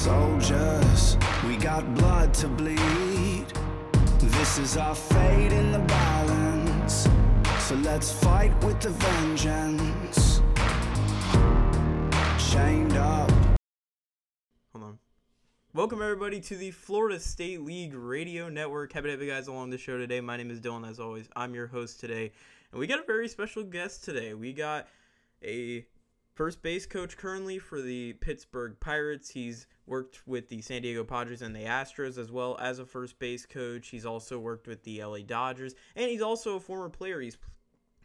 Soldiers, we got blood to bleed. This is our fate in the balance. So let's fight with the vengeance. Chained up. Hold on. Welcome everybody to the Florida State League Radio Network. Happy to have you guys along the show today. My name is Dylan, as always. I'm your host today, and we got a very special guest today. We got a first base coach currently for the Pittsburgh Pirates. He's worked with the San Diego Padres and the Astros as well as a first base coach. He's also worked with the LA Dodgers, and he's also a former player. He's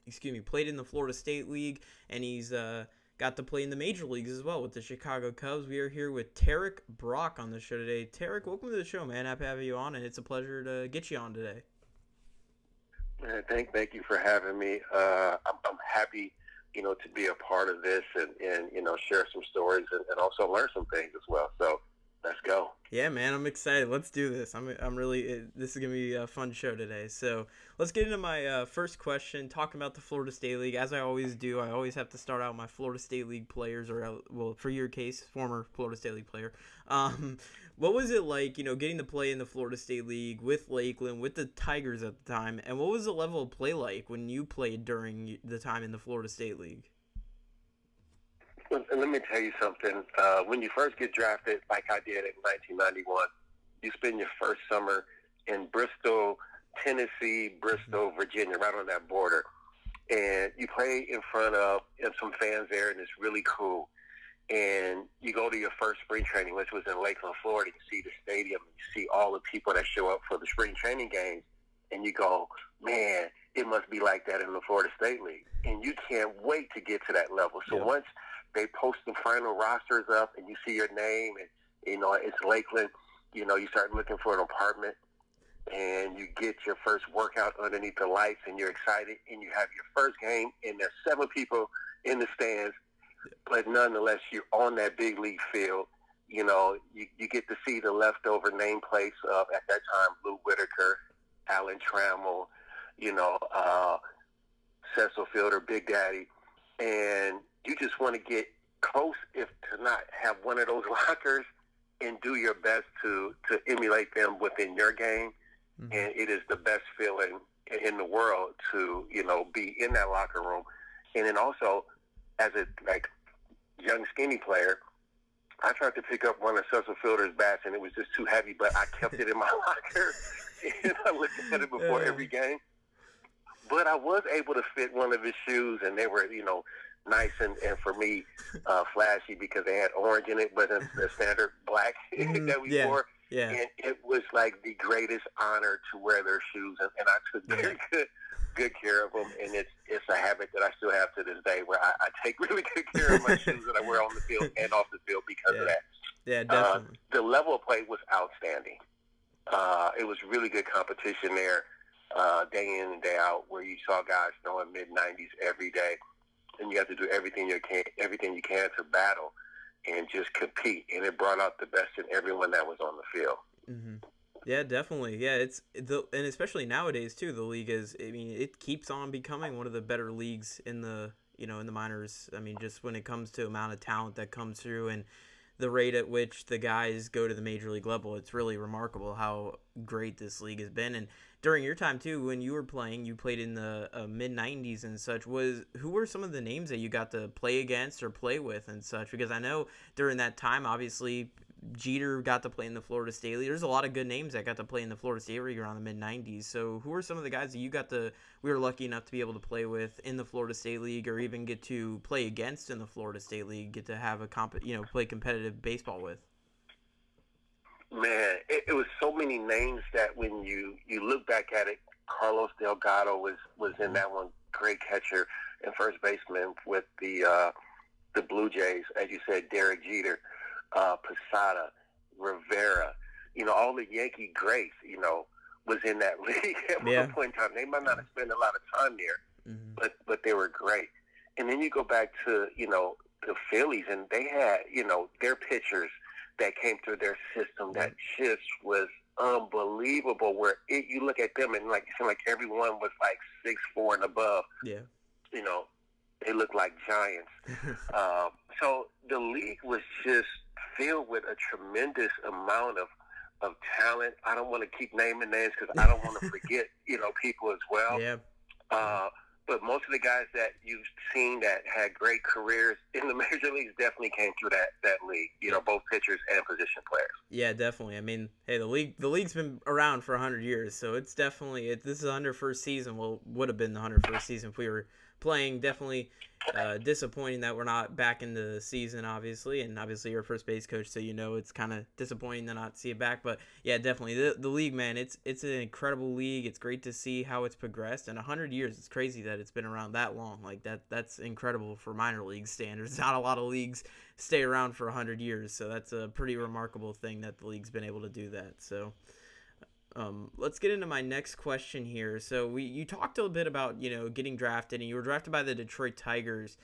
excuse me, played in the Florida State League, and he's uh, got to play in the major leagues as well with the Chicago Cubs. We are here with Tarrik Brock on the show today. Tarrik, welcome to the show, man. Happy to have you on, and it's a pleasure to get you on today. Man, thank thank you for having me. Uh, I'm, I'm happy, you know, to be a part of this and, and you know share some stories and, and also learn some things as well. So let's go. Yeah, man, I'm excited. Let's do this. I'm, I'm really. It, this is gonna be a fun show today. So let's get into my uh, first question. Talking about the Florida State League, as I always do, I always have to start out my Florida State League players, or uh, well, for your case, former Florida State League player. Um, what was it like, you know, getting to play in the Florida State League with Lakeland, with the Tigers at the time, and what was the level of play like when you played during the time in the Florida State League? And let me tell you something. Uh, when you first get drafted, like I did in 1991, you spend your first summer in Bristol, Tennessee, Bristol, Virginia, right on that border. And you play in front of some fans there, and it's really cool. And you go to your first spring training, which was in Lakeland, Florida. You see the stadium, you see all the people that show up for the spring training games, and you go, man, it must be like that in the Florida State League. And you can't wait to get to that level. So Yeah. once they post the final rosters up and you see your name and you know it's Lakeland, you know, you start looking for an apartment and you get your first workout underneath the lights and you're excited and you have your first game and there's seven people in the stands, but nonetheless you're on that big league field. You know, you, you get to see the leftover nameplates of at that time Lou Whitaker, Alan Trammell, you know, uh, Cecil Fielder, Big Daddy, and you just want to get close, if to not have one of those lockers, and do your best to to emulate them within your game. Mhm. And it is the best feeling in- in the world to you know be in that locker room, and then also as a like young skinny player. I tried to pick up one of Cecil Fielder's bats, and it was just too heavy. But I kept it in my locker, and I looked at it before Yeah. every game. But I was able to fit one of his shoes, and they were, you know, nice and, and for me, uh, flashy because they had orange in it, but the, the standard black Mhm, that we yeah. wore. Yeah, And it was like the greatest honor to wear their shoes, and, and I took very good good care of them. And it's it's a habit that I still have to this day, where I, I take really good care of my shoes that I wear on the field and off the field because Yeah. of that. yeah, Uh, the level of play was outstanding. Uh, it was really good competition there, uh, day in and day out, where you saw guys throwing mid 90s every day, and you have to do everything you can, everything you can to battle and just compete. And it brought out the best in everyone that was on the field. hmm Yeah, definitely. Yeah, it's the and especially nowadays too. The league is. I mean, it keeps on becoming one of the better leagues in the you know in the minors. I mean, just when it comes to amount of talent that comes through and the rate at which the guys go to the major league level, it's really remarkable how great this league has been. And during your time too, when you were playing, you played in the uh, mid '90s and such. Was who were some of the names that you got to play against or play with and such? Because I know during that time, obviously Jeter got to play in the Florida State League. There's a lot of good names that got to play in the Florida State League around the mid '90s. So, who are some of the guys that you got to? We were lucky enough to be able to play with in the Florida State League, or even get to play against in the Florida State League. Get to have a comp, you know, play competitive baseball with. Man, it, it was many names that when you you look back at it, Carlos Delgado was was in that one. Great catcher and first baseman with the uh, the Blue Jays, as you said, Derek Jeter, uh, Posada, Rivera. You know, all the Yankee greats. You know, was in that league at Yeah. one point in time. They might not have spent a lot of time there, hmm but but they were great. And then you go back to you know the Phillies, and they had you know their pitchers that came through their system that just was unbelievable. Where it, you look at them and like you seem like everyone was like six four and above. Yeah. You know, they looked like giants. Um, so the league was just filled with a tremendous amount of of talent. I don't want to keep naming names because I don't want to forget, you know, people as well. Yeah. Uh, but most of the guys that you've seen that had great careers in the major leagues definitely came through that that league. You know, both pitchers and position players. Yeah, definitely. I mean, hey, the league the league's been around for hundred years, so it's definitely it, this is the first season. Well, would have been the hundred first season if we were playing. Definitely uh, disappointing that we're not back in the season, obviously, and obviously you're a first base coach, so you know it's kind of disappointing to not see it back. But yeah, definitely the, the league, man, it's it's an incredible league. It's great to see how it's progressed. And hundred years, it's crazy that it's been around that long. Like that, that's incredible for minor league standards. Not a lot of leagues stay around for hundred years, so that's a pretty remarkable thing that the league's been able to do that. So. Um, let's get into my next question here. So we you talked a little bit about you know getting drafted, and you were drafted by the Detroit Tigers.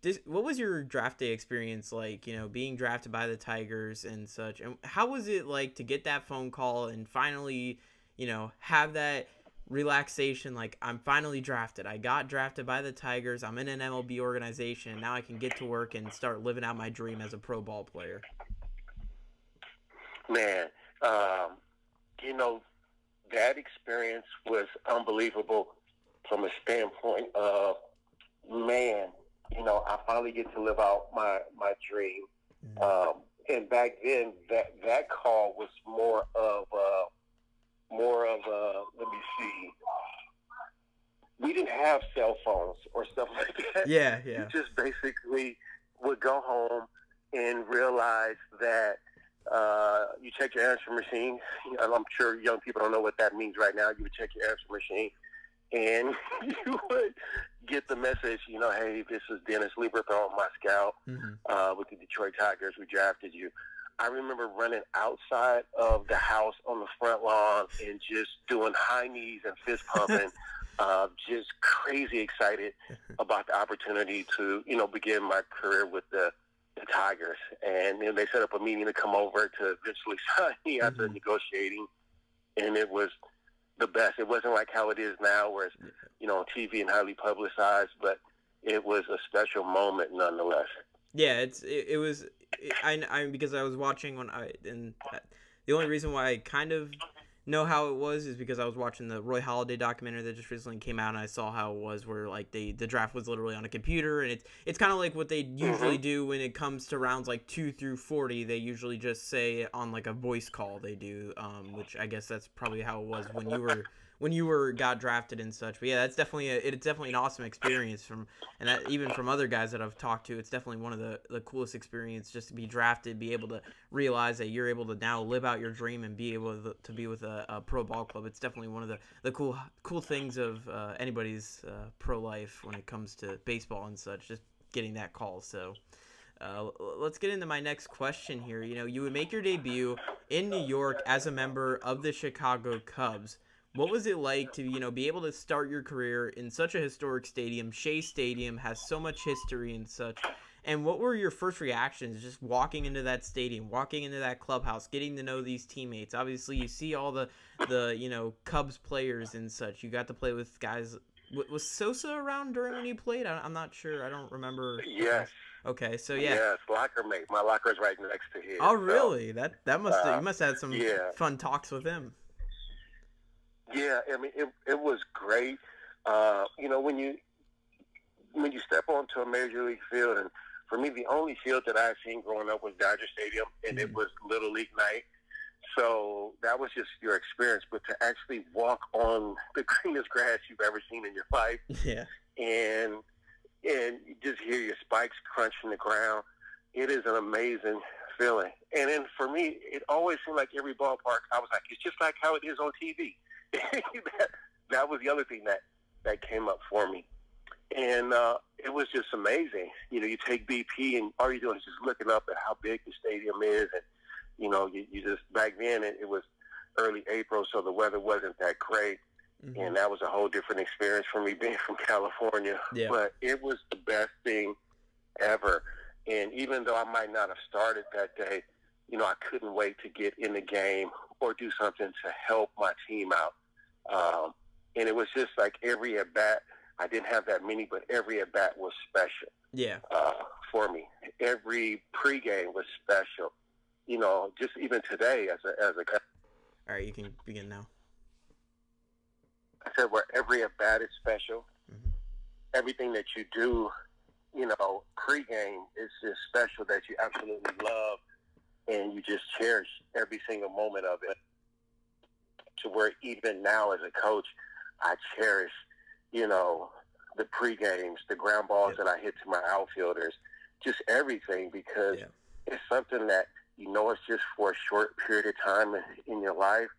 This, what was your draft day experience like? You know, being drafted by the Tigers and such, and how was it like to get that phone call and finally, you know, have that relaxation? Like I'm finally drafted. I got drafted by the Tigers. I'm in an MLB organization, and now I can get to work and start living out my dream as a pro ball player. Man, um, you know, that experience was unbelievable from a standpoint of man, you know, I finally get to live out my my dream. Mm-hmm. Um, and back then, that that call was more of uh, more of a, let me see. We didn't have cell phones or stuff like that. Yeah, yeah. You just basically would go home and realize that uh, you check your answer machine. I'm sure young people don't know what that means right now. You would check your answer machine, and you would get the message. You know, hey, this is Dennis Lieberthal, my scout mm-hmm. uh, with the Detroit Tigers. We drafted you. I remember running outside of the house on the front lawn and just doing high knees and fist pumping, uh, just crazy excited about the opportunity to, you know, begin my career with the the Tigers, and you know, they set up a meeting to come over to eventually sign me after mm-hmm. negotiating, and it was the best. It wasn't like how it is now, where it's you know on TV and highly publicized, but it was a special moment nonetheless. Yeah, it's it, it was it, I, I because I was watching when I and the only reason why I kind of know how it was is because I was watching the Roy Halladay documentary that just recently came out, and I saw how it was where like they the draft was literally on a computer, and it's it's kind of like what they usually mm-hmm. do when it comes to rounds like two through forty. They usually just say on like a voice call they do, um, which I guess that's probably how it was when you were when you were got drafted and such. But yeah, that's definitely a, it's definitely an awesome experience from and that even from other guys that I've talked to, it's definitely one of the the coolest experience just to be drafted, be able to realize that you're able to now live out your dream and be able to, to be with a, a pro ball club. It's definitely one of the the cool cool things of uh, anybody's uh, pro life when it comes to baseball and such. Just getting that call, so. Uh, let's get into my next question here. You know, you would make your debut in New York as a member of the Chicago Cubs. What was it like to you know be able to start your career in such a historic stadium? Shea Stadium has so much history and such. And what were your first reactions just walking into that stadium, walking into that clubhouse, getting to know these teammates? Obviously, you see all the the you know Cubs players and such. You got to play with guys. Was Sosa around during when you played? I'm not sure. I don't remember. Yes. Okay, so yeah. Yes, locker mate. My locker is right next to his. Oh, really? So, that that must uh, you must have had some yeah. fun talks with him. Yeah, I mean, it, it was great. Uh, you know, when you when you step onto a major league field, and for me, the only field that I've seen growing up was Dodger Stadium, and mm-hmm. it was Little League night. So that was just your experience. But to actually walk on the greenest grass you've ever seen in your life, yeah, and and just hear your spikes crunching the ground, it is an amazing feeling. And then for me, it always seemed like every ballpark, I was like, it's just like how it is on TV. That, that was the other thing that that came up for me, and uh, it was just amazing. You know, you take BP, and all you're doing is just looking up at how big the stadium is, and you know, you, you just back then it, it was early April, so the weather wasn't that great. Mm-hmm. And that was a whole different experience for me being from California. Yeah. But it was the best thing ever. And even though I might not have started that day, you know, I couldn't wait to get in the game or do something to help my team out. Um, and it was just like every at bat, I didn't have that many, but every at bat was special. Yeah. Uh, for me, every pregame was special. you know, just even today as a as a All right, you can begin now. I said where every at bat is special. Mhm. Everything that you do, you know, pregame is just special that you absolutely love, and you just cherish every single moment of it. To where even now as a coach, I cherish, you know, the pregames, the ground balls Yeah. that I hit to my outfielders, just everything because Yeah. it's something that you know it's just for a short period of time in your life,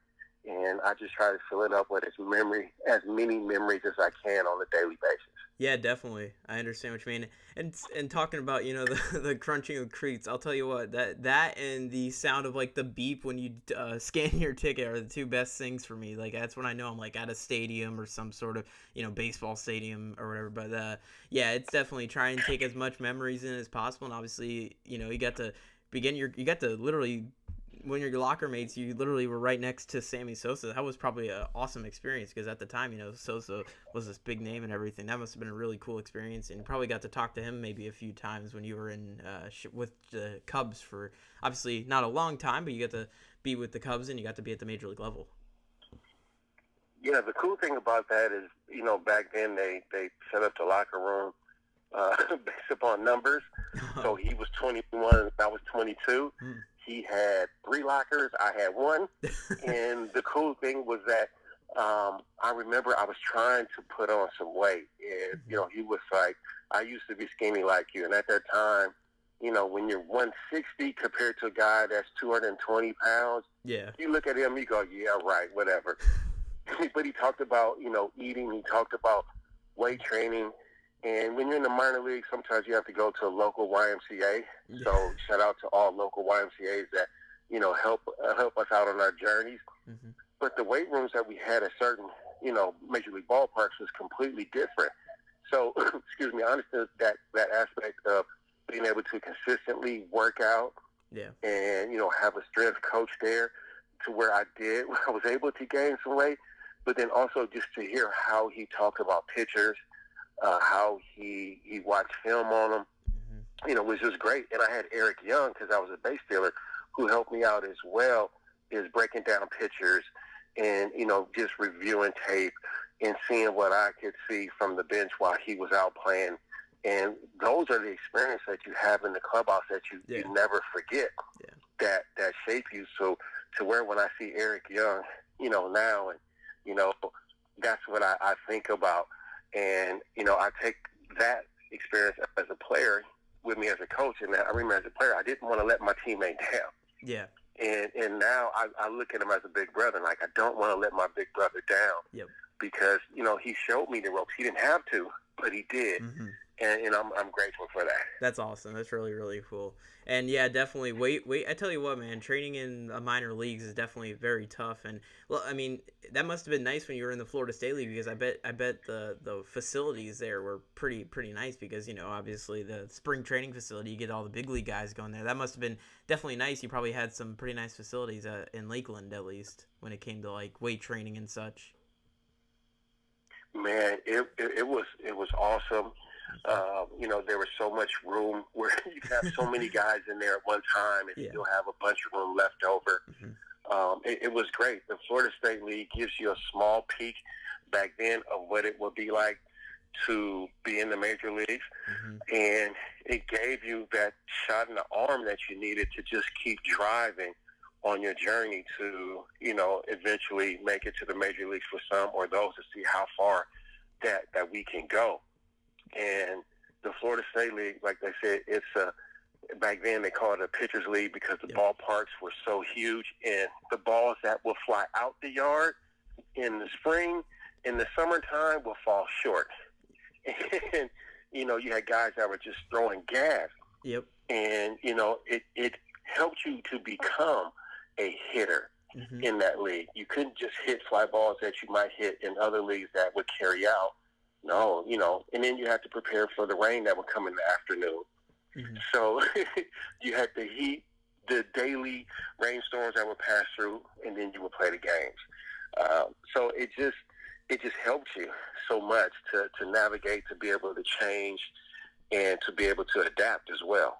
and I just try to fill it up with as memory, as many memories as I can on a daily basis. Yeah, definitely. I understand what you mean. And and talking about you know the, the crunching of cleats, I'll tell you what that that and the sound of like the beep when you uh, scan your ticket are the two best things for me. Like that's when I know I'm like at a stadium or some sort of you know baseball stadium or whatever. But uh, yeah, it's definitely try and take as much memories in as possible. And obviously, you know, you got to begin your you got to literally when your locker mates, you literally were right next to Sammy Sosa. That was probably an awesome experience because at the time, you know, Sosa was this big name and everything. That must have been a really cool experience, and you probably got to talk to him maybe a few times when you were in uh, with the Cubs for obviously not a long time, but you got to be with the Cubs and you got to be at the major league level. Yeah, the cool thing about that is, you know, back then they they set up the locker room uh, based upon numbers. So he was 21, and I was 22. Hmm. He had three lockers. I had one. and the cool thing was that um, I remember I was trying to put on some weight, and you know, he was like, "I used to be skinny like you," and at that time, you know, when you're 160 compared to a guy that's 220 pounds, yeah, you look at him, you go, "Yeah, right, whatever." but he talked about, you know, eating. He talked about weight training. And when you're in the minor league, sometimes you have to go to a local YMCA. So shout out to all local YMCA's that you know help uh, help us out on our journeys. Mhm. But the weight rooms that we had at certain you know major league ballparks was completely different. So excuse me, I understood that that aspect of being able to consistently work out yeah, and you know have a strength coach there to where I did I was able to gain some weight, but then also just to hear how he talked about pitchers, uh, how he he watched film on them hmm you know, was just great. And I had Eric Young because I was a base stealer who helped me out as well, is breaking down pictures and, you know, just reviewing tape and seeing what I could see from the bench while he was out playing. And those are the experiences that you have in the clubhouse that you, Yeah. you never forget Yeah. that, that shape you. So to where when I see Eric Young, you know, now and, you know, that's what I, I think about. And, you know, I take that experience as a player with me as a coach. And I remember as a player, I didn't want to let my teammate down. yeah, And and now I, I look at him as a big brother. Like I don't want to let my big brother down. Yep. Because you know he showed me the ropes. He didn't have to, but he did, hmm and, and I'm I'm grateful for that. That's awesome. That's really really cool. And yeah, definitely. Wait, wait. I tell you what, man. Training in a minor leagues is definitely very tough. And well, I mean, that must have been nice when you were in the Florida State League because I bet I bet the the facilities there were pretty pretty nice because you know obviously the spring training facility you get all the big league guys going there. That must have been definitely nice. You probably had some pretty nice facilities uh, in Lakeland at least when it came to like weight training and such. Man, it, it it was it was awesome. Uh, you know, there was so much room where you could have so many guys in there at one time, and Yeah. still have a bunch of room left over. Mhm. Um, it, it was great. The Florida State League gives you a small peek back then of what it would be like to be in the major leagues, hmm and it gave you that shot in the arm that you needed to just keep driving on your journey to, you know, eventually make it to the major leagues for some, or those to see how far that that we can go. And the Florida State League, like they said, it's a back then they called it a pitchers league because the Yep. ballparks were so huge, and the balls that will fly out the yard in the spring, in the summertime, will fall short. And you know, you had guys that were just throwing gas, Yep. and you know, it it helped you to become a hitter hmm in that league. You couldn't just hit fly balls that you might hit in other leagues that would carry out. No, you know, and then you had to prepare for the rain that would come in the afternoon. hmm So you had the heat, the daily rainstorms that would pass through, and then you would play the games. Um, so it just it just helped you so much to, to navigate, to be able to change, and to be able to adapt as well.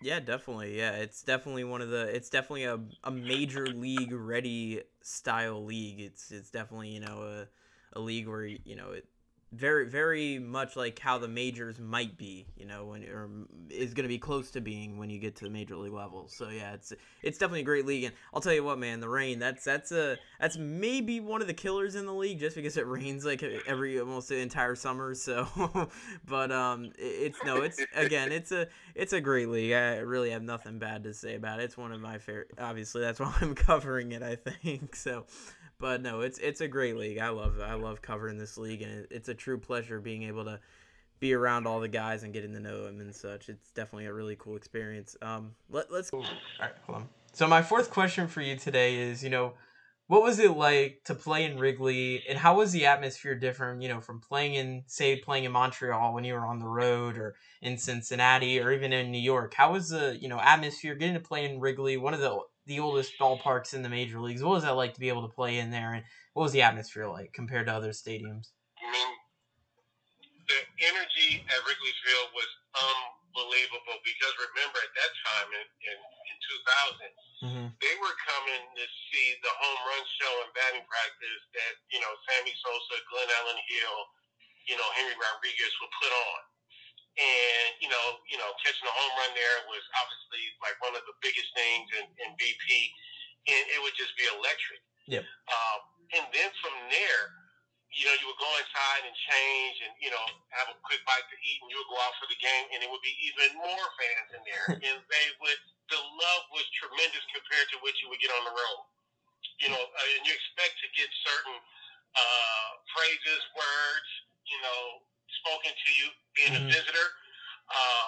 Yeah, definitely. Yeah, it's definitely one of the. It's definitely a, a major league ready style league. It's it's definitely you know a, a league where you know it very very much like how the majors might be you know when or is going to be close to being when you get to the major league level. So yeah it's it's definitely a great league. And i'll tell you what man the rain that's that's a that's maybe one of the killers in the league just because it rains like every almost the entire summer. So but um it's no it's again it's a it's a great league. I really have nothing bad to say about it. It's one of my favorite obviously that's why i'm covering it i think. So but no, it's it's a great league. I love I love covering this league, and it's a true pleasure being able to be around all the guys and getting to know them and such. It's definitely a really cool experience. Um, let let's. All right, hold on. So my fourth question for you today is, you know, what was it like to play in Wrigley, and how was the atmosphere different, you know, from playing in, say, playing in Montreal when you were on the road, or in Cincinnati, or even in New York? How was the, you know, atmosphere getting to play in Wrigley, one of the the oldest ballparks in the major leagues. What was that like to be able to play in there, and what was the atmosphere like compared to other stadiums? I mean, the energy at Wrigley Field was unbelievable because remember at that time in in, in 2000, mm-hmm. they were coming to see the home run show and batting practice that you know Sammy Sosa, Glenn Allen Hill, you know Henry Rodriguez would put on and you know, you know, catching a home run there was obviously like one of the biggest things in, in BP, and it would just be electric. Yep. Um, and then from there, you know, you would go inside and change, and you know, have a quick bite to eat, and you would go out for the game, and it would be even more fans in there, and they would. The love was tremendous compared to what you would get on the road. You know, uh, and you expect to get certain uh, phrases, words, you know, spoken to you being mm-hmm. a visitor. Uh,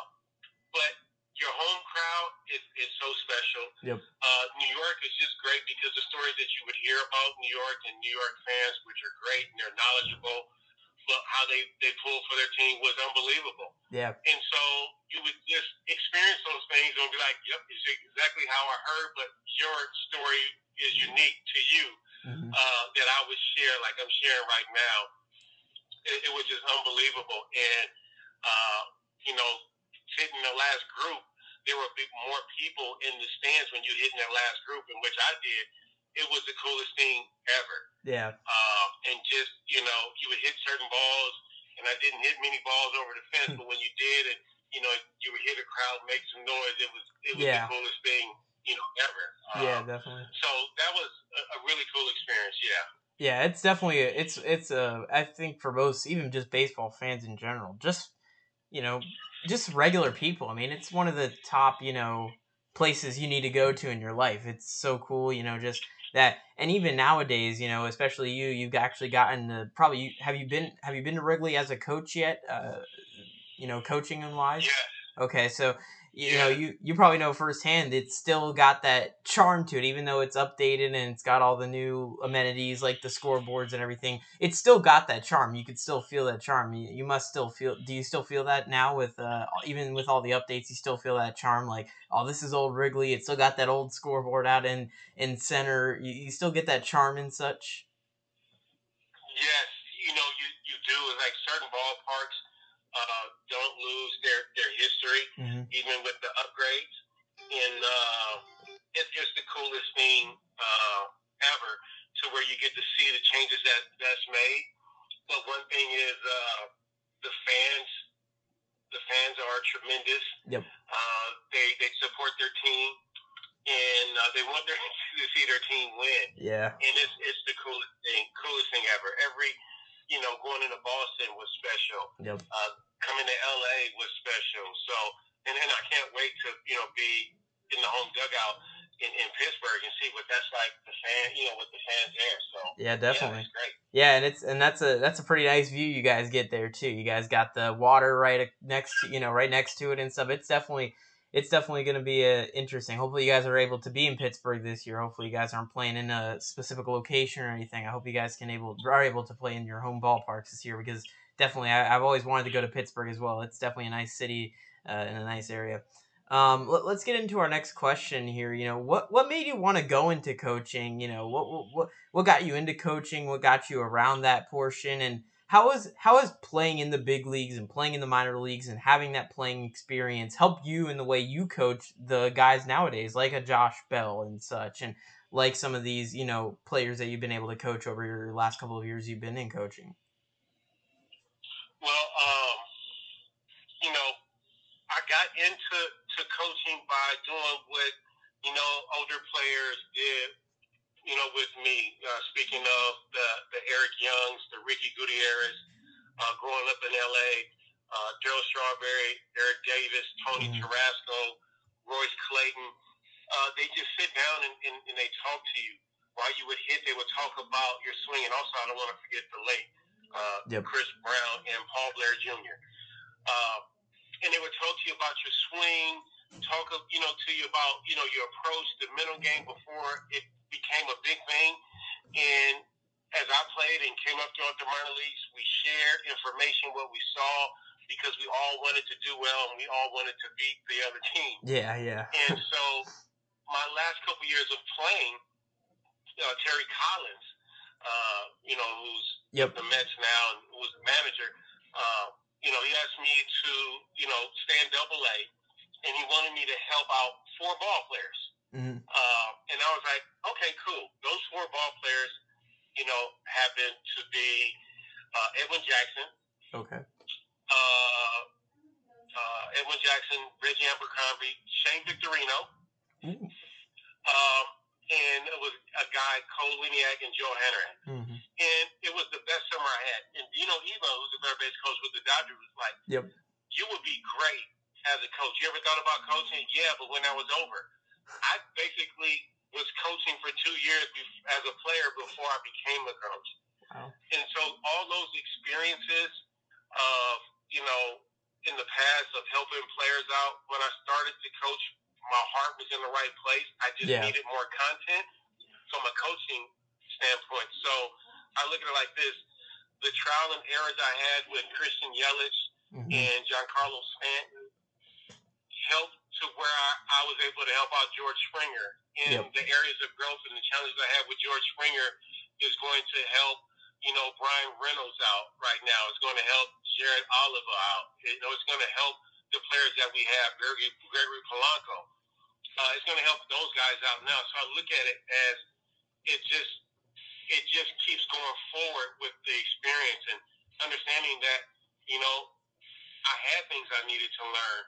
but your home crowd is, is so special. Yep. Uh, New York is just great because the stories that you would hear about New York and New York fans, which are great and they're knowledgeable, but how they, they pull for their team was unbelievable. Yeah. And so you would just experience those things and be like, yep, it's exactly how I heard, but your story is unique to you mm-hmm. uh, that I would share like I'm sharing right now it, it was just unbelievable. And uh, you know, hitting the last group, there were big, more people in the stands when you hit in that last group, in which I did. It was the coolest thing ever. Yeah. Uh, and just you know, you would hit certain balls, and I didn't hit many balls over the fence, but when you did, and you know, you would hear the crowd make some noise. It was it was yeah. the coolest thing you know ever. Yeah, um, definitely. So that was a, a really cool experience. Yeah. Yeah, it's definitely it's it's a I think for most even just baseball fans in general, just you know, just regular people. I mean, it's one of the top, you know, places you need to go to in your life. It's so cool, you know, just that and even nowadays, you know, especially you, you've actually gotten the probably you, have you been have you been to Wrigley as a coach yet? Uh you know, coaching and wise? Yeah. Okay, so you know, you you probably know firsthand it's still got that charm to it, even though it's updated and it's got all the new amenities like the scoreboards and everything. It's still got that charm. You could still feel that charm. You, you must still feel. Do you still feel that now with uh, even with all the updates? You still feel that charm, like oh, this is old Wrigley. It still got that old scoreboard out in in center. You, you still get that charm and such. Yes, you know you you do. Like certain ballparks uh, don't lose their, their history, mm-hmm. even with the upgrades. And uh, it, it's the coolest thing uh, ever to where you get to see the changes that that's made. But one thing is uh, the fans. The fans are tremendous. Yep. Uh, they they support their team, and uh, they want their to see their team win. Yeah. And it's it's the coolest thing, coolest thing ever. Every you know, going into Boston was special. Yep. Uh, coming to LA was special. So, and, and I can't wait to, you know, be in the home dugout in, in Pittsburgh and see what that's like the fan, you know, with the fans there. So yeah, definitely. Yeah. Yeah, and it's and that's a that's a pretty nice view you guys get there too. You guys got the water right next to you know right next to it and stuff. It's definitely it's definitely going to be uh, interesting. Hopefully, you guys are able to be in Pittsburgh this year. Hopefully, you guys aren't playing in a specific location or anything. I hope you guys can able are able to play in your home ballparks this year because definitely I, have always wanted to go to Pittsburgh as well. It's definitely a nice city uh, and a nice area. Um, let, us get into our next question here. You know, what what made you want to go into coaching? You know, what what what got you into coaching? What got you around that portion? And how is how is playing in the big leagues and playing in the minor leagues and having that playing experience help you in the way you coach the guys nowadays, like a Josh Bell and such, and like some of these you know players that you've been able to coach over your last couple of years you've been in coaching? Well, um, you know, I got into to coaching by doing what you know older players did you know, with me. Uh, speaking of the, the Eric Youngs, the Ricky Gutierrez, uh, growing up in LA, uh, Darryl Strawberry, Eric Davis, Tony mm-hmm. Tarasco, Royce Clayton. Uh, they just sit down and, and, and they talk to you. While you would hit, they would talk about your swing. And also, I don't want to forget the late uh, yep. Chris Brown and Paul Blair Jr. Uh, and they would talk to you about your swing, talk, you know, to you about, you know, your approach, the mental game before it became a big thing. And as I played and came up throughout the minor leagues, we shared information, what we saw, because we all wanted to do well and we all wanted to beat the other team. Yeah, yeah. and so my last couple years of playing, uh, Terry Collins, uh, you know, who's yep. the Mets now and who's the manager, uh, you know, he asked me to, you know, stay in double A and he wanted me to help out four ball players. Mm-hmm. Uh, and I was like, okay, cool. Those four ball players, you know, happen to be uh, Edwin Jackson. Okay. Uh, uh, Edwin Jackson, Reggie Abercrombie, Shane Victorino. Mm-hmm. Um, and it was a guy, Cole Liniak and Joel Hanrahan. Mm-hmm. And it was the best summer I had. And Dino Ebel, who's the third base coach with the Dodgers, was like, yep. you would be great as a coach. You ever thought about coaching? Yeah, but when I was over. I basically was coaching for two years as a player before I became a coach. Wow. And so all those experiences of, you know, in the past of helping players out, when I started to coach, my heart was in the right place. I just yeah. needed more content from a coaching standpoint. So I look at it like this. The trial and errors I had with Christian Yelich mm-hmm. and Giancarlo Stanton helped to where I, I was able to help out George Springer in yep. the areas of growth and the challenges I have with George Springer is going to help, you know, Bryan Reynolds out right now. It's going to help Jared Oliva out. You know, it's going to help the players that we have, Gregory, Gregory Polanco. Uh, it's going to help those guys out now. So I look at it as it just it just keeps going forward with the experience and understanding that you know I had things I needed to learn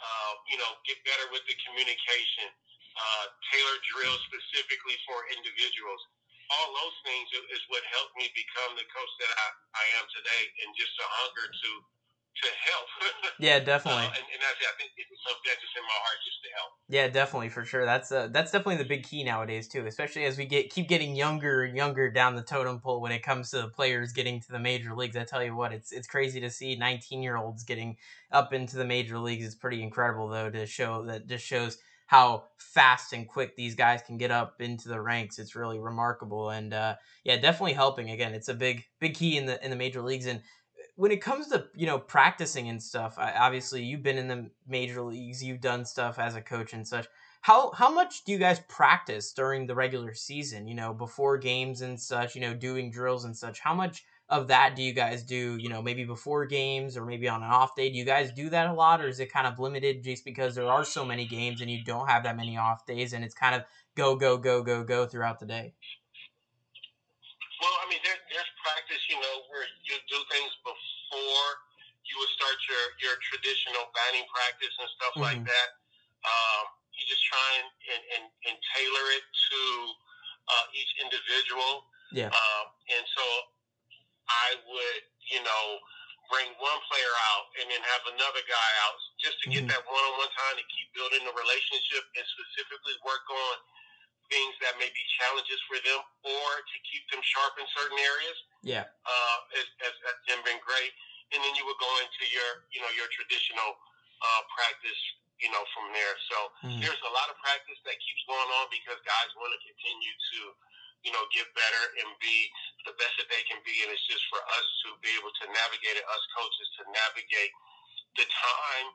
uh, you know, get better with the communication, uh, tailor drills specifically for individuals. All those things is what helped me become the coach that I, I am today, and just a hunger to to help. yeah, definitely. Uh, and, and I think it's something that's just in my heart, just to help. Yeah, definitely for sure. That's uh, that's definitely the big key nowadays too, especially as we get keep getting younger and younger down the totem pole when it comes to the players getting to the major leagues. I tell you what, it's it's crazy to see 19 year olds getting up into the major leagues. It's pretty incredible though to show that just shows how fast and quick these guys can get up into the ranks. It's really remarkable, and uh, yeah, definitely helping. Again, it's a big big key in the in the major leagues and when it comes to you know practicing and stuff, I, obviously you've been in the major leagues, you've done stuff as a coach and such. How how much do you guys practice during the regular season? You know, before games and such. You know, doing drills and such. How much of that do you guys do? You know, maybe before games or maybe on an off day. Do you guys do that a lot, or is it kind of limited just because there are so many games and you don't have that many off days, and it's kind of go go go go go throughout the day? Well, I mean, there, there's practice, you know, where you do things before you would start your, your traditional batting practice and stuff mm-hmm. like that. Um, you just try and, and, and, and tailor it to uh, each individual. Yeah. Um, and so I would, you know, bring one player out and then have another guy out just to get mm-hmm. that one-on-one time to keep building the relationship and specifically work on – things that may be challenges for them or to keep them sharp in certain areas. Yeah. Uh, been great. And then you would go into your, you know, your traditional uh, practice, you know, from there. So mm-hmm. there's a lot of practice that keeps going on because guys want to continue to, you know, get better and be the best that they can be. And it's just for us to be able to navigate it, us coaches to navigate the time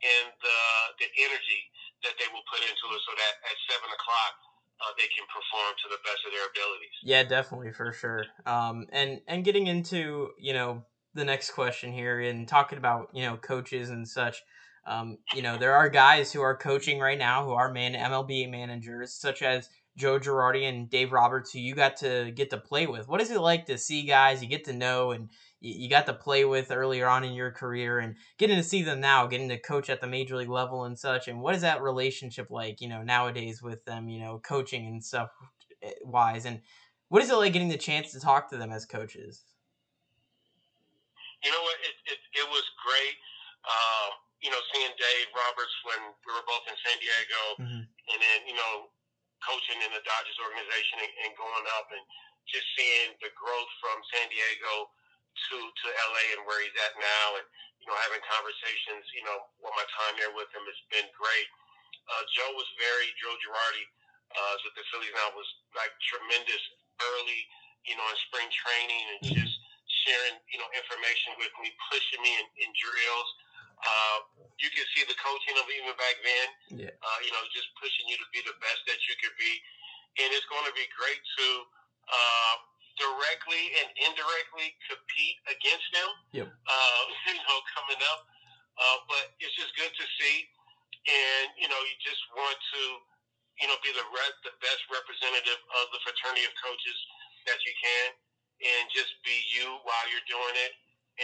and the the energy that they will put into it so that at seven o'clock uh, they can perform to the best of their abilities. Yeah, definitely for sure. Um, and and getting into you know the next question here and talking about you know coaches and such. Um, you know there are guys who are coaching right now who are man MLB managers, such as Joe Girardi and Dave Roberts, who you got to get to play with. What is it like to see guys you get to know and you, got to play with earlier on in your career and getting to see them now, getting to coach at the major league level and such? And what is that relationship like, you know, nowadays with them, you know, coaching and stuff eh, wise? And what is it like getting the chance to talk to them as coaches? You know what? It, it, it was great. Uh, you know, seeing Dave Roberts when we were both in San Diego, mm-hmm. and then you know coaching in the Dodgers organization and, and going up and just seeing the growth from San Diego to to LA and where he's at now, and you know having conversations. You know, what my time there with him has been great. Uh, Joe was very Joe Girardi uh, with the Phillies now was like tremendous early, you know, in spring training and mm-hmm. just sharing you know information with me, pushing me in, in drills. Uh, you can see the coaching of even back then. Yeah. Uh, you know, just pushing you to be the best that you could be, and it's going to be great to uh, directly and indirectly compete against them. Yep. Uh, you know, coming up, uh, but it's just good to see, and you know, you just want to, you know, be the re- the best representative of the fraternity of coaches that you can, and just be you while you're doing it,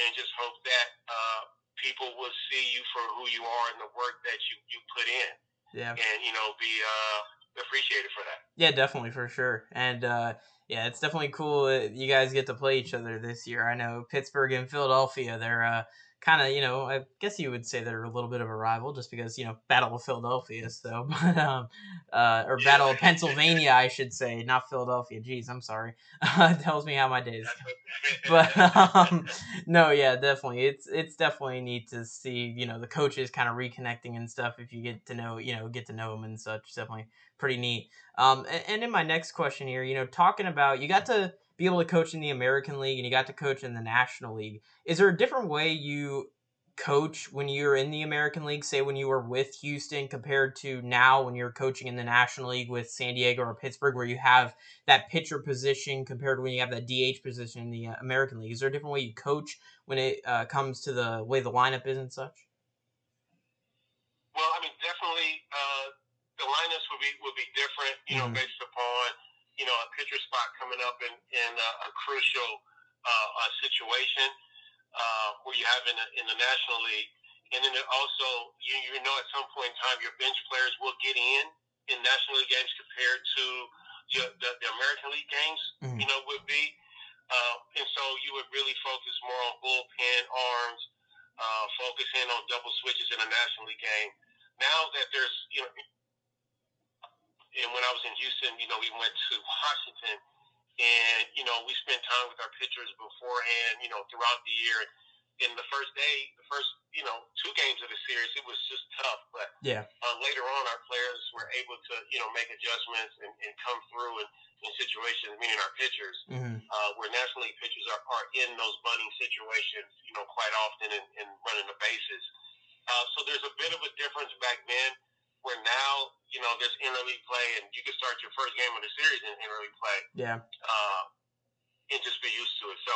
and just hope that. Uh, people will see you for who you are and the work that you, you put in. Yeah. And, you know, be uh, appreciated for that. Yeah, definitely, for sure. And, uh, yeah, it's definitely cool that you guys get to play each other this year. I know Pittsburgh and Philadelphia, they're uh, kind of, you know, I guess you would say they're a little bit of a rival just because, you know, Battle of Philadelphia, so, but, um, uh, or Battle of Pennsylvania, I should say, not Philadelphia. Jeez, I'm sorry. Uh, tells me how my days. Go. But, um, no, yeah, definitely. It's, it's definitely neat to see, you know, the coaches kind of reconnecting and stuff if you get to know, you know, get to know them and such. Definitely pretty neat. Um, and, and in my next question here, you know, talking about, you got to, be able to coach in the American League and you got to coach in the National League. Is there a different way you coach when you're in the American League, say when you were with Houston, compared to now when you're coaching in the National League with San Diego or Pittsburgh, where you have that pitcher position compared to when you have that DH position in the uh, American League? Is there a different way you coach when it uh, comes to the way the lineup is and such? Well, I mean, definitely uh, the lineups would be would be different, you know, mm-hmm. based upon you know, a pitcher spot coming up in, in a, a crucial uh, uh, situation uh, where you have in, a, in the National League. And then also, you, you know, at some point in time, your bench players will get in in National League games compared to your, the, the American League games, mm-hmm. you know, would be. Uh, and so you would really focus more on bullpen arms, uh, focus in on double switches in a National League game. Now that there's, you know, and when I was in Houston, you know, we went to Washington, and you know, we spent time with our pitchers beforehand, you know, throughout the year. In the first day, the first, you know, two games of the series, it was just tough. But yeah, uh, later on, our players were able to, you know, make adjustments and, and come through in, in situations, meaning our pitchers, mm-hmm. uh, where National League pitchers are, are in those bunting situations, you know, quite often and, and running the bases. Uh, so there's a bit of a difference back then where now, you know, there's interleague play and you can start your first game of the series in interleague play. Yeah. Uh, and just be used to it. So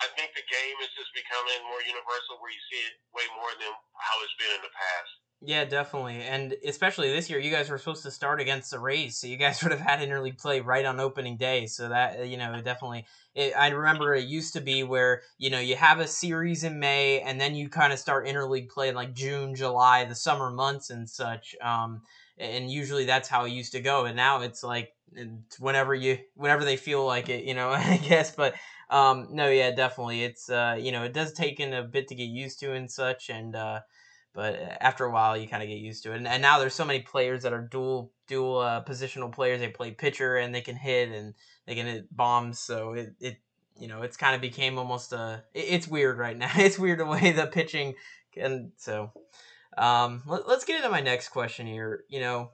I think the game is just becoming more universal where you see it way more than how it's been in the past. Yeah, definitely. And especially this year, you guys were supposed to start against the Rays, so you guys would have had interleague play right on opening day. So that, you know, definitely. It, I remember it used to be where, you know, you have a series in May and then you kind of start interleague play in like June, July, the summer months and such. Um, and usually that's how it used to go. And now it's like whenever you, whenever they feel like it, you know, I guess. But um, no, yeah, definitely. It's, uh, you know, it does take in a bit to get used to and such. And, uh, but after a while you kind of get used to it. And, and, now there's so many players that are dual dual uh, positional players. They play pitcher and they can hit and they can hit bombs. So it, it you know it's kind of became almost a it, it's weird right now. It's weird the way the pitching and so um let, us get into my next question here. You know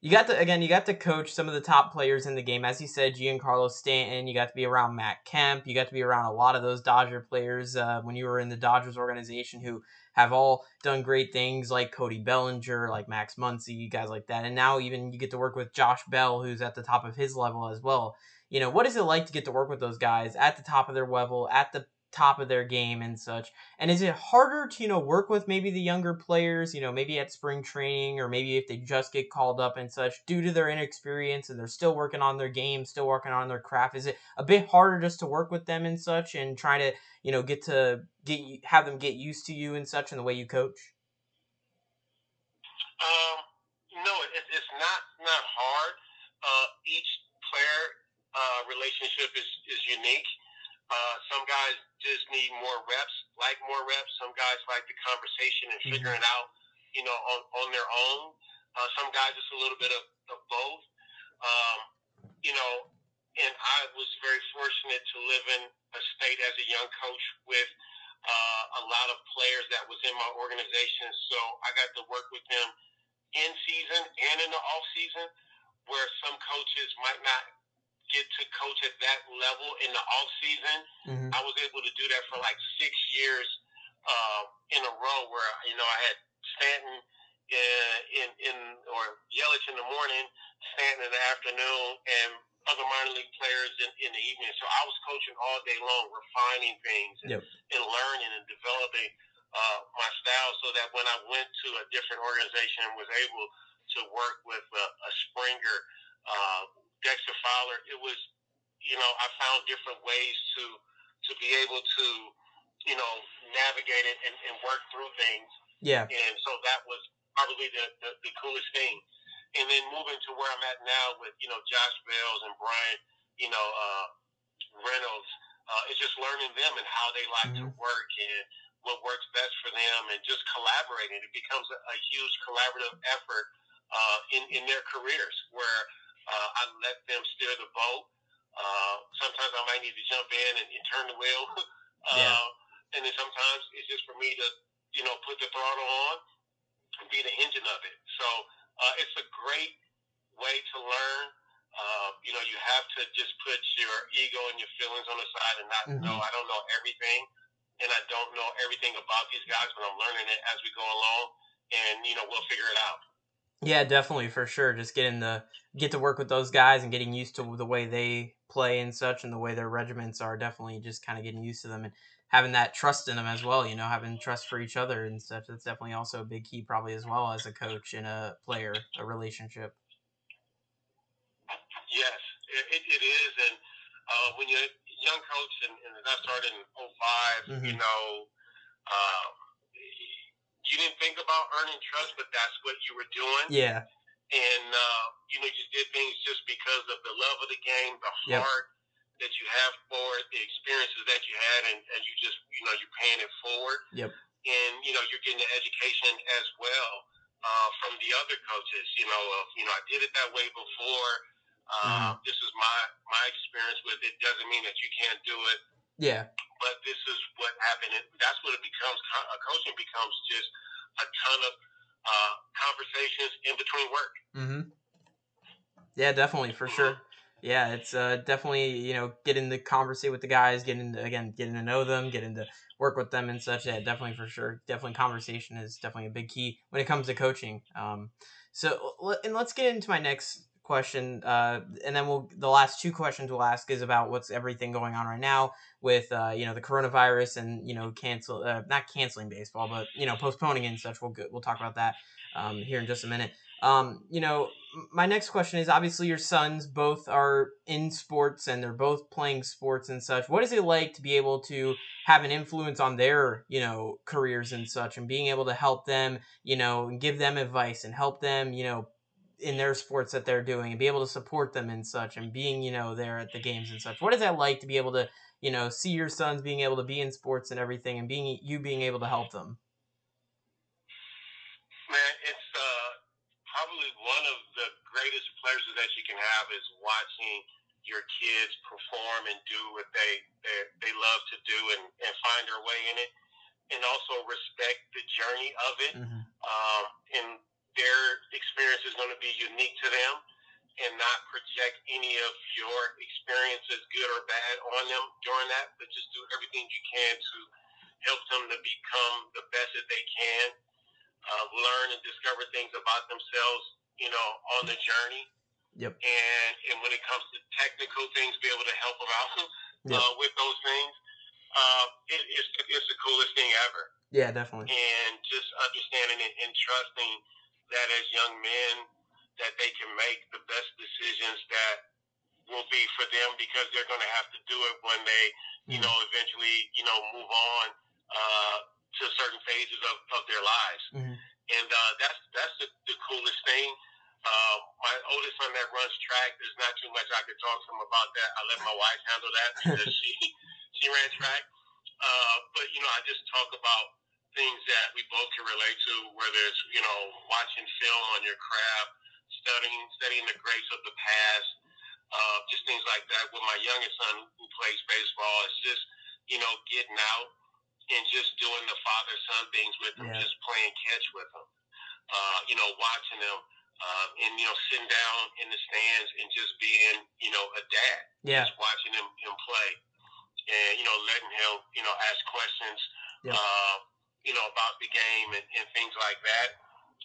you got to again, you got to coach some of the top players in the game. As you said, Giancarlo Stanton. You got to be around Matt Kemp. You got to be around a lot of those Dodger players uh, when you were in the Dodgers organization, who have all done great things, like Cody Bellinger, like Max Muncy, guys like that. And now even you get to work with Josh Bell, who's at the top of his level as well. You know, what is it like to get to work with those guys at the top of their level, at the top of their game and such. And is it harder to, you know, work with maybe the younger players, you know, maybe at spring training or maybe if they just get called up and such due to their inexperience and they're still working on their game, still working on their craft? Is it a bit harder just to work with them and such and try to, you know, get to get have them get used to you and such and the way you coach? Um, no, it, it's not not hard. Uh, each player uh, relationship is, is unique. Uh, some guys just need more reps, like more reps. Some guys like the conversation and mm-hmm. figuring mm-hmm. out, you know, on, on their own. Uh, some guys just a little bit of, of both. Um, you know, and I was very fortunate to live in a state as a young coach with uh, a lot of players that was in my organization. So I got to work with them in season and in the off season, where some coaches might not get to coach at that level in the off season. Mm-hmm. I was able to do that for like six years uh, in a row, where you know I had Stanton in in, in or Yelich in the morning, Stanton in the afternoon, and other minor league players in, in the evening. So I was coaching all day long, refining things and, yep. and learning and developing uh, my style, so that when I went to a different organization and was able to work with a, a Springer. Uh, Dexter Fowler, it was, you know, I found different ways to to be able to, you know, navigate it and, and work through things. Yeah. And so that was probably the, the, the coolest thing. And then moving to where I'm at now with, you know, Josh Bell and Bryan, you know, uh, Reynolds, uh, it's just learning them and how they like mm-hmm. to work and what works best for them and just collaborating. It becomes a, a huge collaborative effort uh, in, in their careers where uh, I let them steer the boat. Uh, sometimes I might need to jump in and, and turn the wheel. uh, yeah. And then sometimes it's just for me to, you know, put the throttle on and be the engine of it. So uh, it's a great way to learn. Uh, you know, you have to just put your ego and your feelings on the side and not mm-hmm. know I don't know everything and I don't know everything about these guys, but I'm learning it as we go along and, you know, we'll figure it out. Yeah, definitely for sure. Just getting the get to work with those guys and getting used to the way they play and such, and the way their regiments are. Definitely just kind of getting used to them and having that trust in them as well. You know, having trust for each other and such. That's definitely also a big key, probably as well as a coach and a player, a relationship. Yes, it, it is, and uh, when you're a young coach, and, and I started in 5 mm-hmm. you know. Uh, you didn't think about earning trust, but that's what you were doing. Yeah. And uh, you know, you just did things just because of the love of the game, the heart that you have for it, the experiences that you had, and, and you just you know you're paying it forward. Yep. And you know you're getting the education as well uh, from the other coaches. You know, of you know I did it that way before. Uh, mm-hmm. This is my my experience with it. Doesn't mean that you can't do it. Yeah but this is what happened. And that's what it becomes. A coaching becomes just a ton of uh, conversations in between work. Mm-hmm. Yeah, definitely for sure. Yeah, it's uh, definitely you know getting to conversate with the guys, getting to, again getting to know them, getting to work with them and such. Yeah, definitely for sure. Definitely conversation is definitely a big key when it comes to coaching. Um, so and let's get into my next question, uh, and then we'll the last two questions we'll ask is about what's everything going on right now with uh, you know the coronavirus and you know cancel uh, not canceling baseball, but you know postponing and such. We'll we'll talk about that um, here in just a minute. Um, you know, my next question is obviously your sons both are in sports and they're both playing sports and such. What is it like to be able to have an influence on their, you know, careers and such and being able to help them, you know, and give them advice and help them, you know, in their sports that they're doing and be able to support them and such and being you know there at the games and such what is that like to be able to you know see your sons being able to be in sports and everything and being you being able to help them. Man it's uh, probably one of the greatest pleasures that you can have is watching your kids perform and do what they they, they love to do and, and find their way in it. And also respect the journey of it. Mm-hmm. um, and their experience is going to be unique to them and not project any of your experiences, good or bad, on them during that, but just do everything you can to help them to become the best that they can, uh, learn and discover things about themselves, you know, on the journey. Yep. And and when it comes to technical things, be able to help them out uh, Yep. with those things. Uh, it, it's it's the coolest thing ever Yeah, definitely. and just understanding and, and trusting that as young men that they can make the best decisions that will be for them because they're going to have to do it when they you Mhm. know eventually you know move on uh, to certain phases of, of their lives Mhm. and uh, that's that's the, the coolest thing uh, my oldest son that runs track there's not too much I could talk to him about that I let my wife handle that because she she ran track uh, but you know I just talk about things that we both can relate to, whether it's you know watching film on your craft, studying studying the greats of the past, uh, just things like that. With my youngest son who plays baseball, it's just you know getting out and just doing the father son things with him, Yeah. just playing catch with him, uh, you know watching him. Uh, and you know, sitting down in the stands and just being, you know, a dad Yeah. just watching him, him play and you know letting him you know ask questions Yeah. uh, you know about the game and, and things like that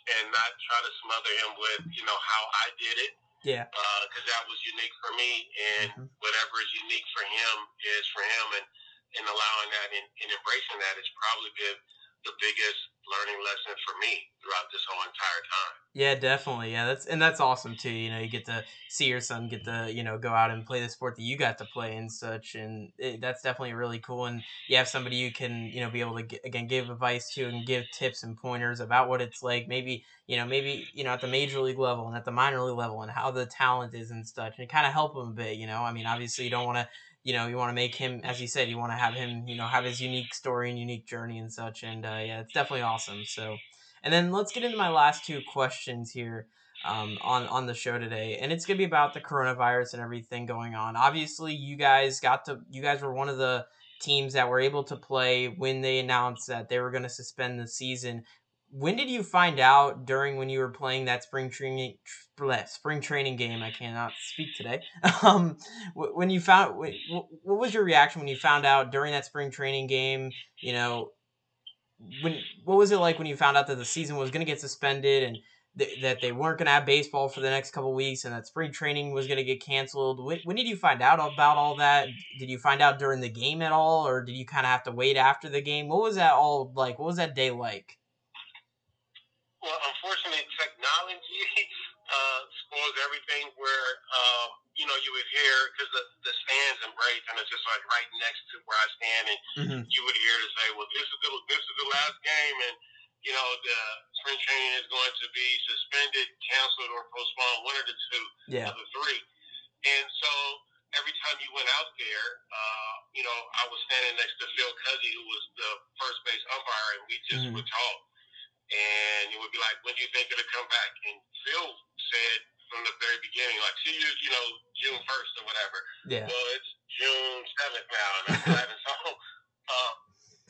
and not try to smother him with you know how I did it Yeah. because that was unique for me and Mhm. whatever is unique for him is for him and and allowing that and, and embracing that has probably been the biggest learning lesson for me throughout this whole entire time. Yeah, definitely. Yeah, that's and that's awesome too. You know, you get to see your son get to you know go out and play the sport that you got to play and such, and it, that's definitely really cool. And you have somebody you can you know be able to get, again give advice to and give tips and pointers about what it's like. Maybe you know maybe you know at the major league level and at the minor league level and how the talent is and such, and kind of help them a bit. You know, I mean, obviously you don't want to you know you want to make him as you said you want to have him you know have his unique story and unique journey and such and uh, yeah it's definitely awesome so and then let's get into my last two questions here um, on on the show today, and it's gonna be about the coronavirus and everything going on. Obviously, you guys got to you guys were one of the teams that were able to play when they announced that they were going to suspend the season. When did you find out during when you were playing that spring training spring training game? I cannot speak today. Um, when you found wh- wh- what was your reaction when you found out during that spring training game? You know, when what was it like when you found out that the season was going to get suspended and th- that they weren't going to have baseball for the next couple weeks and that spring training was going to get canceled? When, when did you find out about all that? Did you find out during the game at all, or did you kind of have to wait after the game? What was that all like? What was that day like? Well, unfortunately, technology uh, spoils everything. Where uh, you know you would hear because the the stands in Bradenton is just like right next to where I stand, and Mm-hmm. you would hear to say, "Well, this is the this is the last game, and you know the spring training is going to be suspended, canceled, or postponed, one of the two Yeah. of the three." And so every time you went out there, uh, you know, I was standing next to Phil Cuzzi, who was the first base umpire, and we just Mhm. would talk. And it would be like, when do you think it'll come back? And Phil said from the very beginning, like, see you, you know, June 1st or whatever. Yeah. Well, it's June 7th now, and I'm glad it's all. Uh,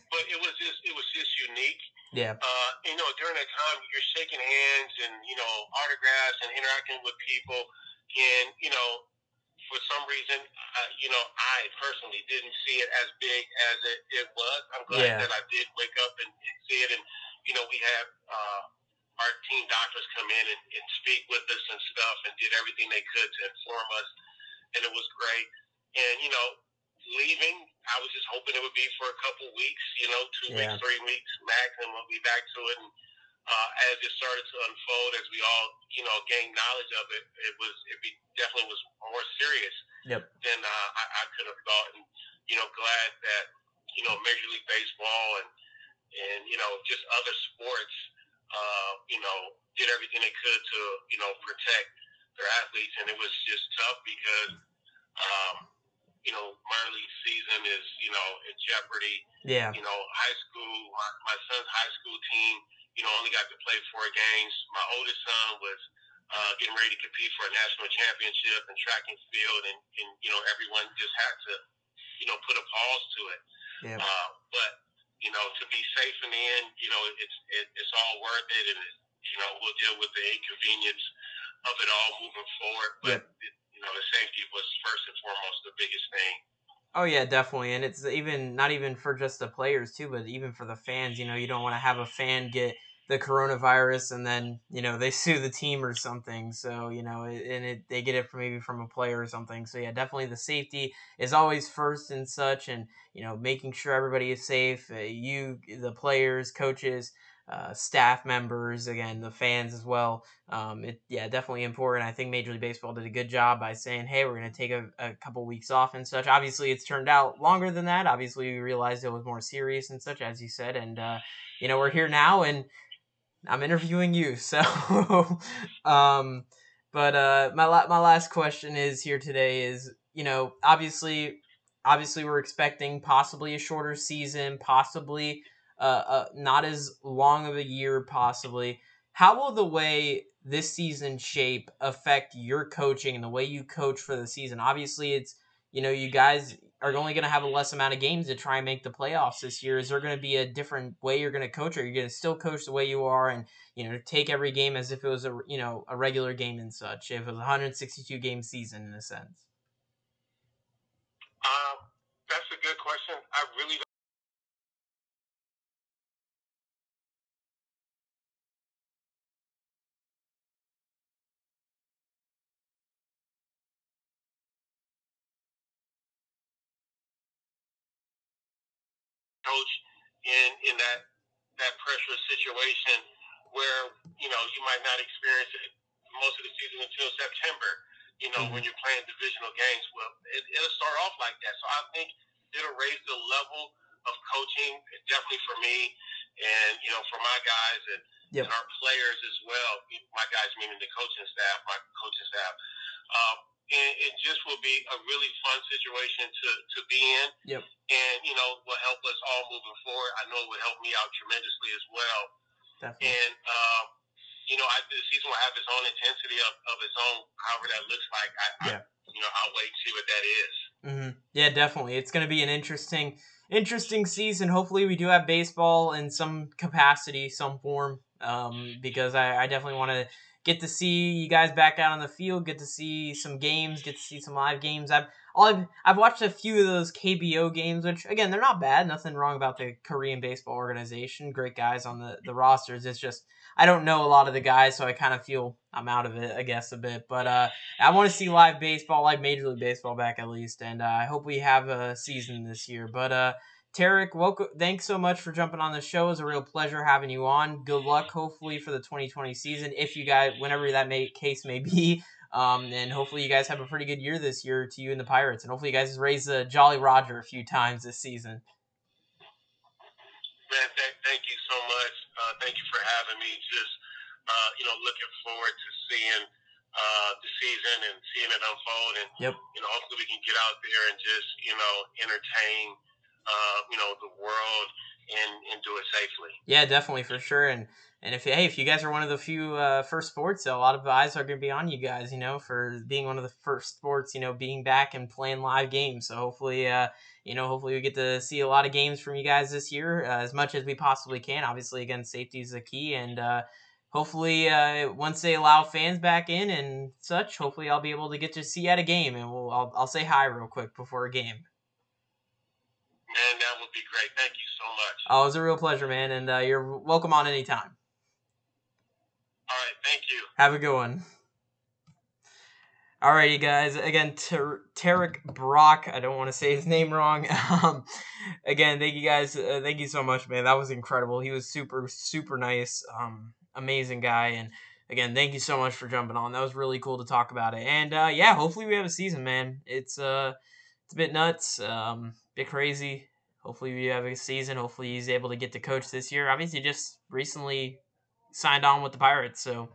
but it was just, it was just unique. Yeah. Uh, you know, during that time, you're shaking hands and, you know, autographs and interacting with people. And, you know, for some reason, uh, you know, I personally didn't see it as big as it, it was. I'm glad Yeah. that I did wake up and, and see it. And, you know, we have uh, our team doctors come in and, and speak with us and stuff and did everything they could to inform us. And it was great. And, you know, leaving, I was just hoping it would be for a couple weeks, you know, two Yeah. weeks, three weeks max, and we'll be back to it. And uh, as it started to unfold, as we all, you know, gained knowledge of it, it was, it be, definitely was more serious Yep. than uh, I, I could have thought. And, you know, glad that, you know, Major League Baseball and, and, you know, just other sports, uh, you know, did everything they could to, you know, protect their athletes. And it was just tough because, um, you know, minor league season is, you know, in jeopardy Yeah. you know, high school, my, my son's high school team, you know, only got to play four games. My oldest son was uh, getting ready to compete for a national championship in track and field, and, and you know, everyone just had to, you know, put a pause to it. Yeah. Uh, but you know, to be safe in the end, you know, it's it, it's all worth it, and it, you know, we'll deal with the inconvenience of it all moving forward. But yep. you know, the safety was first and foremost the biggest thing. Oh yeah, definitely, and it's even not even for just the players too, but even for the fans. You know, you don't want to have a fan get the coronavirus and then you know they sue the team or something so you know and it, they get it from maybe from a player or something so yeah definitely the safety is always first and such and you know making sure everybody is safe uh, you the players coaches uh, staff members, again, the fans as well. Um, it, yeah, definitely important. I think Major League Baseball did a good job by saying, hey, we're going to take a, a couple weeks off and such. Obviously, it's turned out longer than that. Obviously, we realized it was more serious and such, as you said. And, uh, you know, we're here now and I'm interviewing you. So, um, but uh, my, la- my last question is here today is, you know, obviously, obviously we're expecting possibly a shorter season, possibly uh, uh, not as long of a year possibly. How will the way this season shape affect your coaching and the way you coach for the season? Obviously, it's you know you guys are only going to have a less amount of games to try and make the playoffs this year. Is there going to be a different way you're going to coach, or you're you going to still coach the way you are and you know take every game as if it was a you know a regular game and such? If it was a 162 game season in a sense. Um, that's a good question. I really coach in in that that pressure situation where you know you might not experience it most of the season until September. You know mm-hmm. when you're playing divisional games, well, it, it'll start off like that. So I think it'll raise the level of coaching, definitely for me, and you know for my guys and, yep. and our players as well. My guys meaning the coaching staff, my coaching staff. Um, and it just will be a really fun situation to, to be in. Yep. And, you know, will help us all moving forward. I know it would help me out tremendously as well. Definitely. And, um, you know, I, the season will have its own intensity of, of its own, however that looks like. I, yeah. I, you know, I'll wait and see what that is. Mm-hmm. Yeah, definitely. It's going to be an interesting, interesting season. Hopefully, we do have baseball in some capacity, some form, um, because I, I definitely want to get to see you guys back out on the field, get to see some games, get to see some live games. I've I've, I've watched a few of those KBO games, which again they're not bad. Nothing wrong about the Korean baseball organization. Great guys on the the rosters. It's just I don't know a lot of the guys, so I kind of feel I'm out of it, I guess, a bit. But uh, I want to see live baseball, like Major League Baseball, back at least, and uh, I hope we have a season this year. But uh, Tarrik, welcome. Thanks so much for jumping on the show. It's a real pleasure having you on. Good luck, hopefully, for the 2020 season. If you guys, whenever that may, case may be, um, and hopefully you guys have a pretty good year this year to you and the Pirates, and hopefully you guys raise the Jolly Roger a few times this season. Man, th- thank you so much. Uh, thank you for having me. Just uh, you know, looking forward to seeing uh, the season and seeing it unfold, and yep. you know, hopefully we can get out there and just you know entertain uh, you know, the world and, and do it safely. Yeah, definitely for sure. And and if hey, if you guys are one of the few uh, first sports, a lot of eyes are going to be on you guys, you know, for being one of the first sports, you know, being back and playing live games. So hopefully, uh, you know, hopefully we get to see a lot of games from you guys this year, uh, as much as we possibly can. Obviously, again, safety is the key, and uh, hopefully, uh, once they allow fans back in and such, hopefully I'll be able to get to see at a game, and we'll I'll, I'll say hi real quick before a game. Man, that would be great. Thank you so much. Oh, it was a real pleasure, man, and uh, you're welcome on anytime. All right, thank you. Have a good one. Alrighty, guys. Again, Ter- Tarrik Brock. I don't want to say his name wrong. Um, again, thank you guys. Uh, thank you so much, man. That was incredible. He was super, super nice. Um, amazing guy. And again, thank you so much for jumping on. That was really cool to talk about it. And uh, yeah, hopefully we have a season, man. It's uh, it's a bit nuts. Um, bit crazy. Hopefully we have a season. Hopefully he's able to get to coach this year. Obviously, just recently signed on with the Pirates, so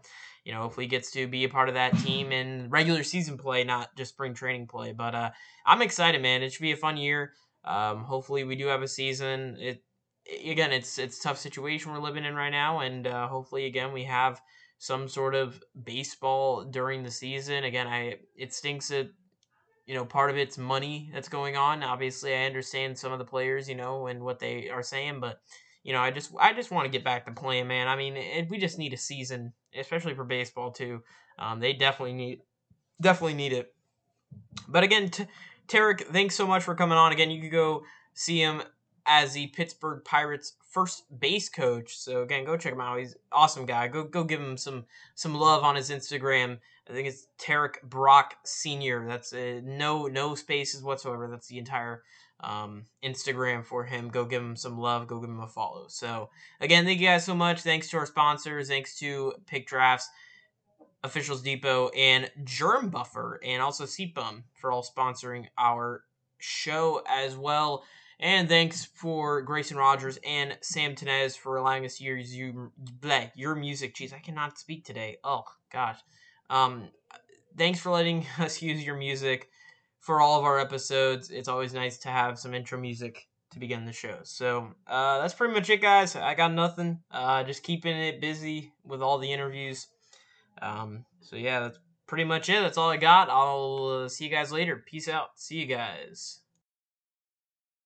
you know hopefully he gets to be a part of that team in regular season play, not just spring training play. But uh, I'm excited, man. It should be a fun year. Um, hopefully we do have a season. It again, it's it's tough situation we're living in right now, and uh, hopefully again we have some sort of baseball during the season. Again, I it stinks that you know, part of it's money that's going on. Obviously, I understand some of the players, you know, and what they are saying, but you know, I just I just want to get back to playing, man. I mean, it, we just need a season, especially for baseball too. Um, they definitely need definitely need it. But again, t- Tarrik, thanks so much for coming on. Again, you can go see him as the Pittsburgh Pirates first base coach. So again, go check him out. He's awesome guy. Go go give him some some love on his Instagram. I think it's Tarrik Brock Senior. That's uh, no no spaces whatsoever. That's the entire um, Instagram for him. Go give him some love. Go give him a follow. So again, thank you guys so much. Thanks to our sponsors. Thanks to Pick Drafts. Officials Depot and Germ Buffer and also Seatbum for all sponsoring our show as well. And thanks for Grayson Rogers and Sam Tenez for allowing us to use bleh, your music. Jeez, I cannot speak today. Oh, gosh. Um, thanks for letting us use your music for all of our episodes. It's always nice to have some intro music to begin the show. So uh, that's pretty much it, guys. I got nothing. Uh, just keeping it busy with all the interviews. Um, so yeah, that's pretty much it. That's all I got. I'll uh, see you guys later. Peace out. See you guys.